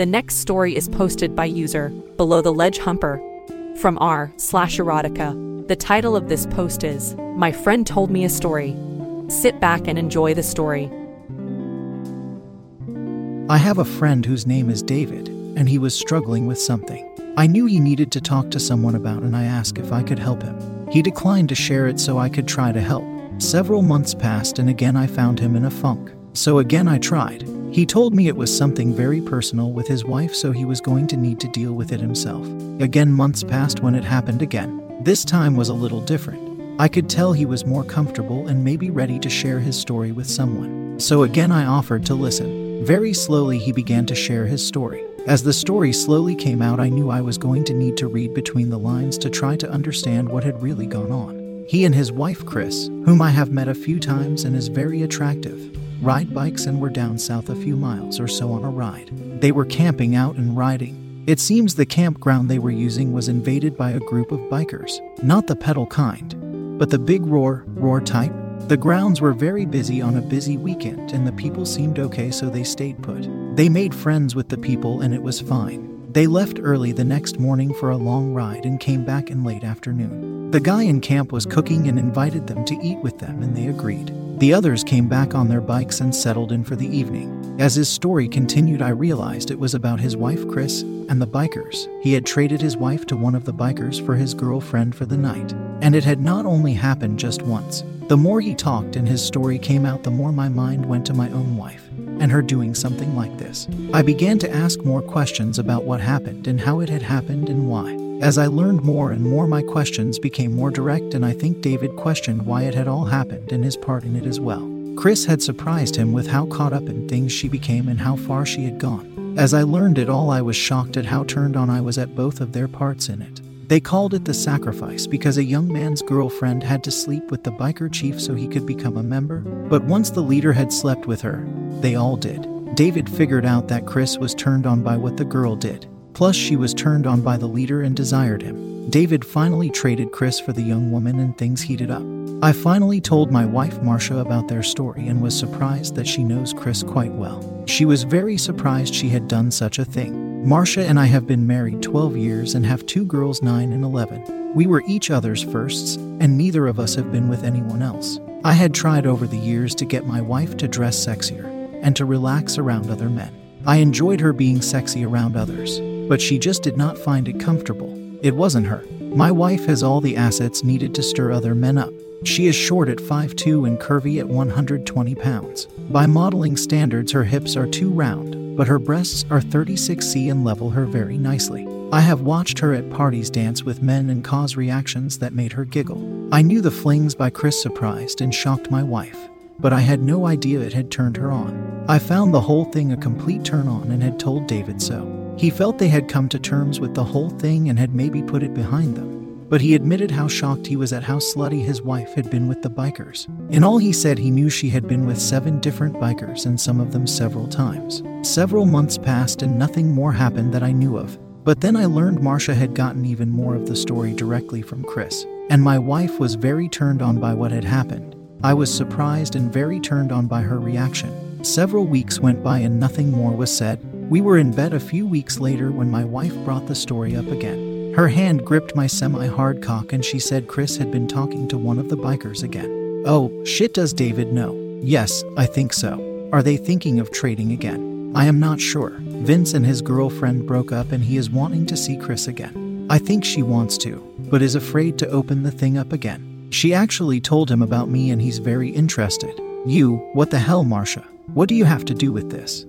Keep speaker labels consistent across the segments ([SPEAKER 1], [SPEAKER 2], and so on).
[SPEAKER 1] The next story is posted by user below the ledge humper from r slash erotica. The title of this post is My Friend Told Me a Story. Sit back and enjoy the story.
[SPEAKER 2] I have a friend whose name is David, and he was struggling with something. I knew he needed to talk to someone about, and I asked if I could help him. He declined to share it, so I could try to help. Several months passed, and again I found him in a funk. So again I tried. He told me it was something very personal with his wife, so he was going to need to deal with it himself. Again, months passed when it happened again. This time was a little different. I could tell he was more comfortable and maybe ready to share his story with someone. So again, I offered to listen. Very slowly, he began to share his story. As the story slowly came out, I knew I was going to need to read between the lines to try to understand what had really gone on. He and his wife, Chris, whom I have met a few times and is very attractive, ride bikes and were down south a few miles or so on a ride. They were camping out and riding. It seems the campground they were using was invaded by a group of bikers, not the pedal kind, but the big roar, roar type. The grounds were very busy on a busy weekend, and the people seemed okay, so they stayed put. They made friends with the people, and it was fine. They left early the next morning for a long ride and came back in late afternoon. The guy in camp was cooking and invited them to eat with them, and they agreed. The others came back on their bikes and settled in for the evening. As his story continued, I realized it was about his wife, Chris, and the bikers. He had traded his wife to one of the bikers for his girlfriend for the night. And it had not only happened just once. The more he talked and his story came out, the more my mind went to my own wife and her doing something like this. I began to ask more questions about what happened and how it had happened and why. As I learned more and more, my questions became more direct, and I think David questioned why it had all happened and his part in it as well. Chris had surprised him with how caught up in things she became and how far she had gone. As I learned it all, I was shocked at how turned on I was at both of their parts in it. They called it the sacrifice because a young man's girlfriend had to sleep with the biker chief so he could become a member. But once the leader had slept with her, they all did. David figured out that Chris was turned on by what the girl did. Plus, she was turned on by the leader and desired him. David finally traded Chris for the young woman and things heated up. I finally told my wife Marcia about their story and was surprised that she knows Chris quite well. She was very surprised she had done such a thing. Marcia and I have been married 12 years and have two girls 9 and 11. We were each other's firsts, and neither of us have been with anyone else. I had tried over the years to get my wife to dress sexier and to relax around other men. I enjoyed her being sexy around others, but she just did not find it comfortable. It wasn't her. My wife has all the assets needed to stir other men up. She is short at 5'2 and curvy at 120 pounds. By modeling standards, her hips are too round, but her breasts are 36C and level her very nicely. I have watched her at parties dance with men and cause reactions that made her giggle. I knew the flings by Chris surprised and shocked my wife, but I had no idea it had turned her on. I found the whole thing a complete turn on and had told David so. He felt they had come to terms with the whole thing and had maybe put it behind them but he admitted how shocked he was at how slutty his wife had been with the bikers. In all, he said he knew she had been with seven different bikers and some of them several times. Several months passed and nothing more happened that I knew of. But then I learned Marcia had gotten even more of the story directly from Chris, and my wife was very turned on by what had happened. I was surprised and very turned on by her reaction. Several weeks went by and nothing more was said. We were in bed a few weeks later when my wife brought the story up again. Her hand gripped my semi hard cock and she said Chris had been talking to one of the bikers again. Oh, shit, does David know? Yes, I think so. Are they thinking of trading again? I am not sure. Vince and his girlfriend broke up and he is wanting to see Chris again. I think she wants to, but is afraid to open the thing up again. She actually told him about me and he's very interested. You, what the hell, Marcia? What do you have to do with this?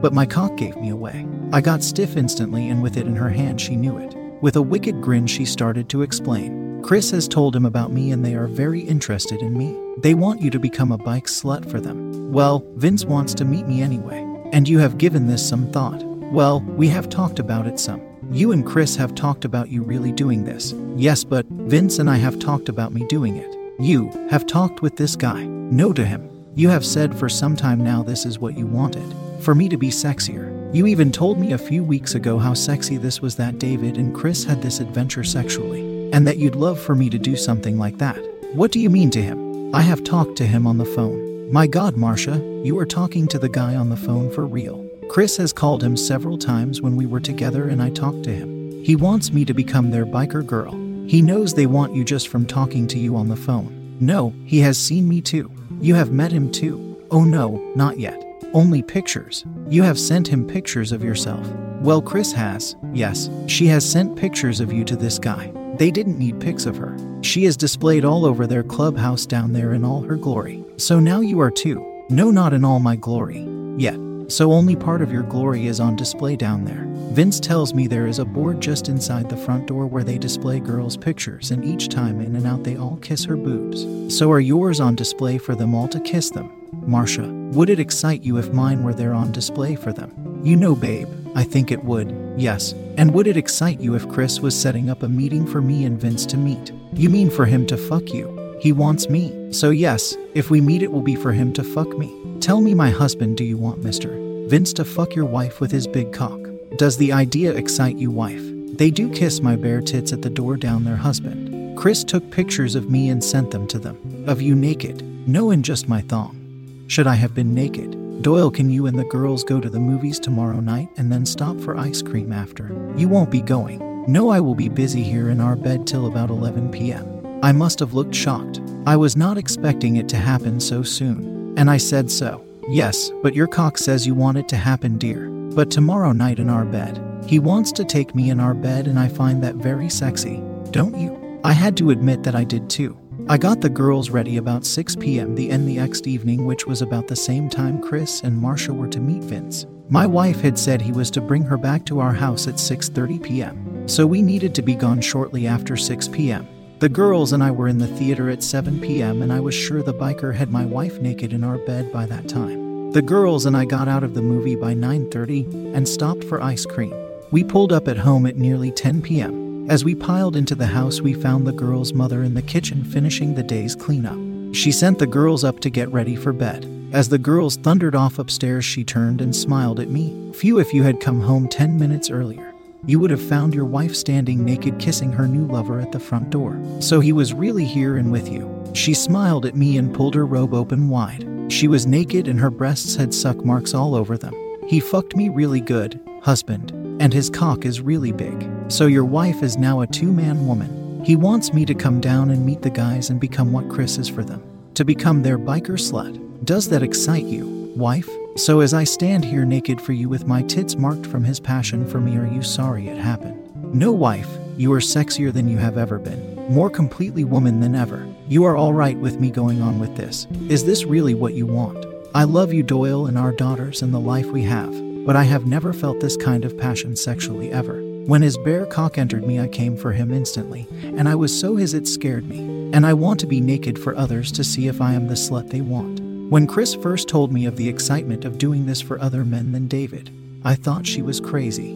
[SPEAKER 2] But my cock gave me away. I got stiff instantly, and with it in her hand, she knew it. With a wicked grin, she started to explain. Chris has told him about me, and they are very interested in me. They want you to become a bike slut for them. Well, Vince wants to meet me anyway. And you have given this some thought. Well, we have talked about it some. You and Chris have talked about you really doing this. Yes, but Vince and I have talked about me doing it. You have talked with this guy. No to him. You have said for some time now this is what you wanted for me to be sexier. You even told me a few weeks ago how sexy this was that David and Chris had this adventure sexually, and that you'd love for me to do something like that. What do you mean to him? I have talked to him on the phone. My god, Marcia, you are talking to the guy on the phone for real. Chris has called him several times when we were together and I talked to him. He wants me to become their biker girl. He knows they want you just from talking to you on the phone. No, he has seen me too. You have met him too. Oh no, not yet. Only pictures. You have sent him pictures of yourself. Well, Chris has. Yes, she has sent pictures of you to this guy. They didn't need pics of her. She is displayed all over their clubhouse down there in all her glory. So now you are too. No, not in all my glory. Yet. So only part of your glory is on display down there. Vince tells me there is a board just inside the front door where they display girls' pictures, and each time in and out they all kiss her boobs. So are yours on display for them all to kiss them? Marcia, would it excite you if mine were there on display for them? You know, babe, I think it would, yes. And would it excite you if Chris was setting up a meeting for me and Vince to meet? You mean for him to fuck you? He wants me. So, yes, if we meet, it will be for him to fuck me. Tell me, my husband, do you want Mr. Vince to fuck your wife with his big cock? Does the idea excite you, wife? They do kiss my bare tits at the door down there husband. Chris took pictures of me and sent them to them. Of you naked. No, in just my thong. Should I have been naked? Doyle, can you and the girls go to the movies tomorrow night and then stop for ice cream after? You won't be going. No, I will be busy here in our bed till about 11 p.m. I must have looked shocked. I was not expecting it to happen so soon. And I said so. Yes, but your cock says you want it to happen, dear. But tomorrow night in our bed. He wants to take me in our bed, and I find that very sexy. Don't you? I had to admit that I did too. I got the girls ready about 6 p.m. the end the next evening, which was about the same time Chris and Marcia were to meet Vince. My wife had said he was to bring her back to our house at 6:30 p.m. So we needed to be gone shortly after 6 p.m. The girls and I were in the theater at 7 p.m. and I was sure the biker had my wife naked in our bed by that time. The girls and I got out of the movie by 9:30 and stopped for ice cream. We pulled up at home at nearly 10 p.m. As we piled into the house, we found the girl's mother in the kitchen finishing the day's cleanup. She sent the girls up to get ready for bed. As the girls thundered off upstairs, she turned and smiled at me. Few, if you had come home 10 minutes earlier, you would have found your wife standing naked kissing her new lover at the front door. So he was really here and with you. She smiled at me and pulled her robe open wide. She was naked and her breasts had suck marks all over them. He fucked me really good, husband, and his cock is really big. So your wife is now a two man woman. He wants me to come down and meet the guys and become what Chris is for them. To become their biker slut. Does that excite you, wife? So as I stand here naked for you with my tits marked from his passion for me, are you sorry it happened? No, wife, you are sexier than you have ever been. More completely woman than ever. You are all right with me going on with this. Is this really what you want? I love you, Doyle, and our daughters and the life we have, but I have never felt this kind of passion sexually ever. When his bare cock entered me, I came for him instantly, and I was so his it scared me. And I want to be naked for others to see if I am the slut they want. When Chris first told me of the excitement of doing this for other men than David, I thought she was crazy.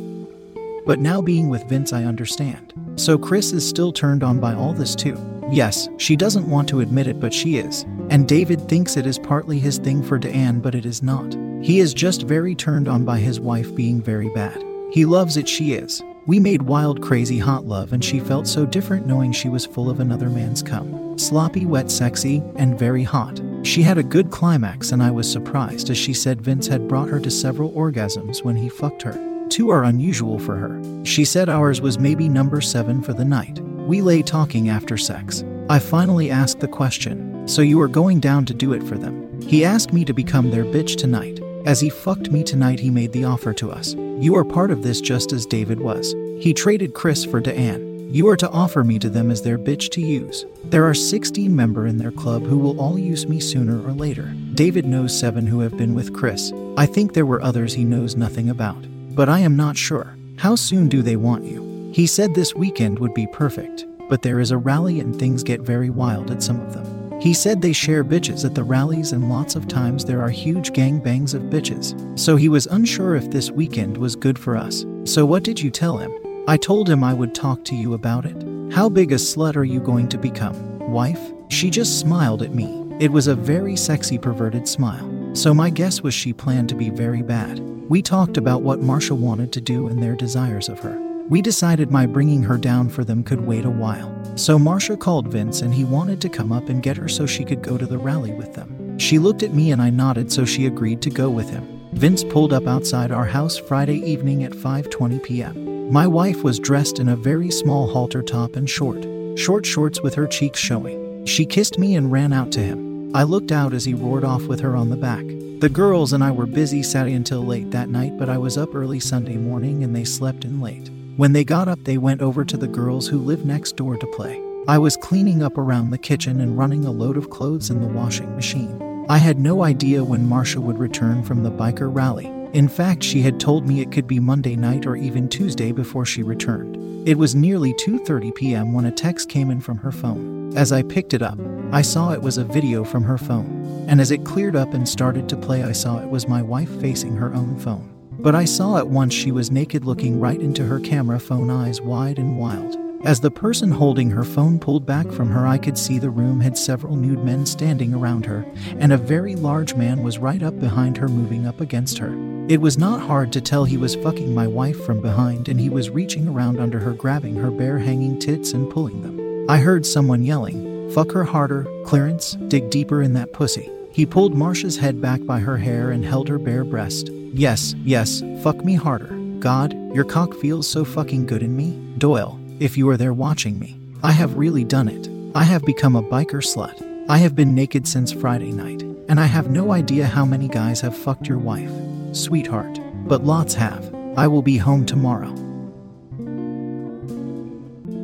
[SPEAKER 2] But now being with Vince, I understand. So Chris is still turned on by all this too. Yes, she doesn't want to admit it, but she is. And David thinks it is partly his thing for Deanne, but it is not. He is just very turned on by his wife being very bad. He loves it, she is. We made wild, crazy hot love, and she felt so different knowing she was full of another man's cum. Sloppy, wet, sexy, and very hot. She had a good climax, and I was surprised as she said Vince had brought her to several orgasms when he fucked her. Two are unusual for her. She said ours was maybe number seven for the night. We lay talking after sex. I finally asked the question So you are going down to do it for them? He asked me to become their bitch tonight. As he fucked me tonight, he made the offer to us. You are part of this just as David was. He traded Chris for Deanne. You are to offer me to them as their bitch to use. There are 16 member in their club who will all use me sooner or later. David knows seven who have been with Chris. I think there were others he knows nothing about. But I am not sure. How soon do they want you? He said this weekend would be perfect, but there is a rally and things get very wild at some of them. He said they share bitches at the rallies and lots of times there are huge gangbangs of bitches. So he was unsure if this weekend was good for us. So what did you tell him? I told him I would talk to you about it. How big a slut are you going to become? Wife? She just smiled at me. It was a very sexy, perverted smile. So my guess was she planned to be very bad. We talked about what Marsha wanted to do and their desires of her. We decided my bringing her down for them could wait a while. So Marsha called Vince and he wanted to come up and get her so she could go to the rally with them. She looked at me and I nodded so she agreed to go with him. Vince pulled up outside our house Friday evening at 5:20 p.m. My wife was dressed in a very small halter top and short, short shorts with her cheeks showing. She kissed me and ran out to him. I looked out as he roared off with her on the back. The girls and I were busy Saturday until late that night, but I was up early Sunday morning and they slept in late. When they got up, they went over to the girls who lived next door to play. I was cleaning up around the kitchen and running a load of clothes in the washing machine. I had no idea when Marsha would return from the biker rally. In fact, she had told me it could be Monday night or even Tuesday before she returned. It was nearly 2:30 p.m. when a text came in from her phone. As I picked it up, I saw it was a video from her phone. And as it cleared up and started to play, I saw it was my wife facing her own phone. But I saw at once she was naked looking right into her camera phone eyes wide and wild. As the person holding her phone pulled back from her, I could see the room had several nude men standing around her, and a very large man was right up behind her, moving up against her. It was not hard to tell he was fucking my wife from behind, and he was reaching around under her, grabbing her bare hanging tits and pulling them. I heard someone yelling, Fuck her harder, Clarence, dig deeper in that pussy. He pulled Marsha's head back by her hair and held her bare breast. Yes, yes, fuck me harder. God, your cock feels so fucking good in me. Doyle, if you are there watching me. I have really done it. I have become a biker slut. I have been naked since Friday night, and I have no idea how many guys have fucked your wife, sweetheart, but lots have. I will be home tomorrow.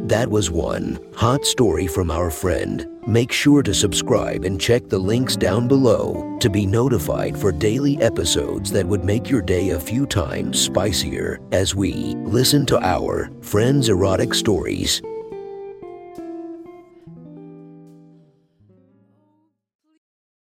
[SPEAKER 3] That was one hot story from our friend. Make sure to subscribe and check the links down below to be notified for daily episodes that would make your day a few times spicier as we listen to our friends' erotic stories.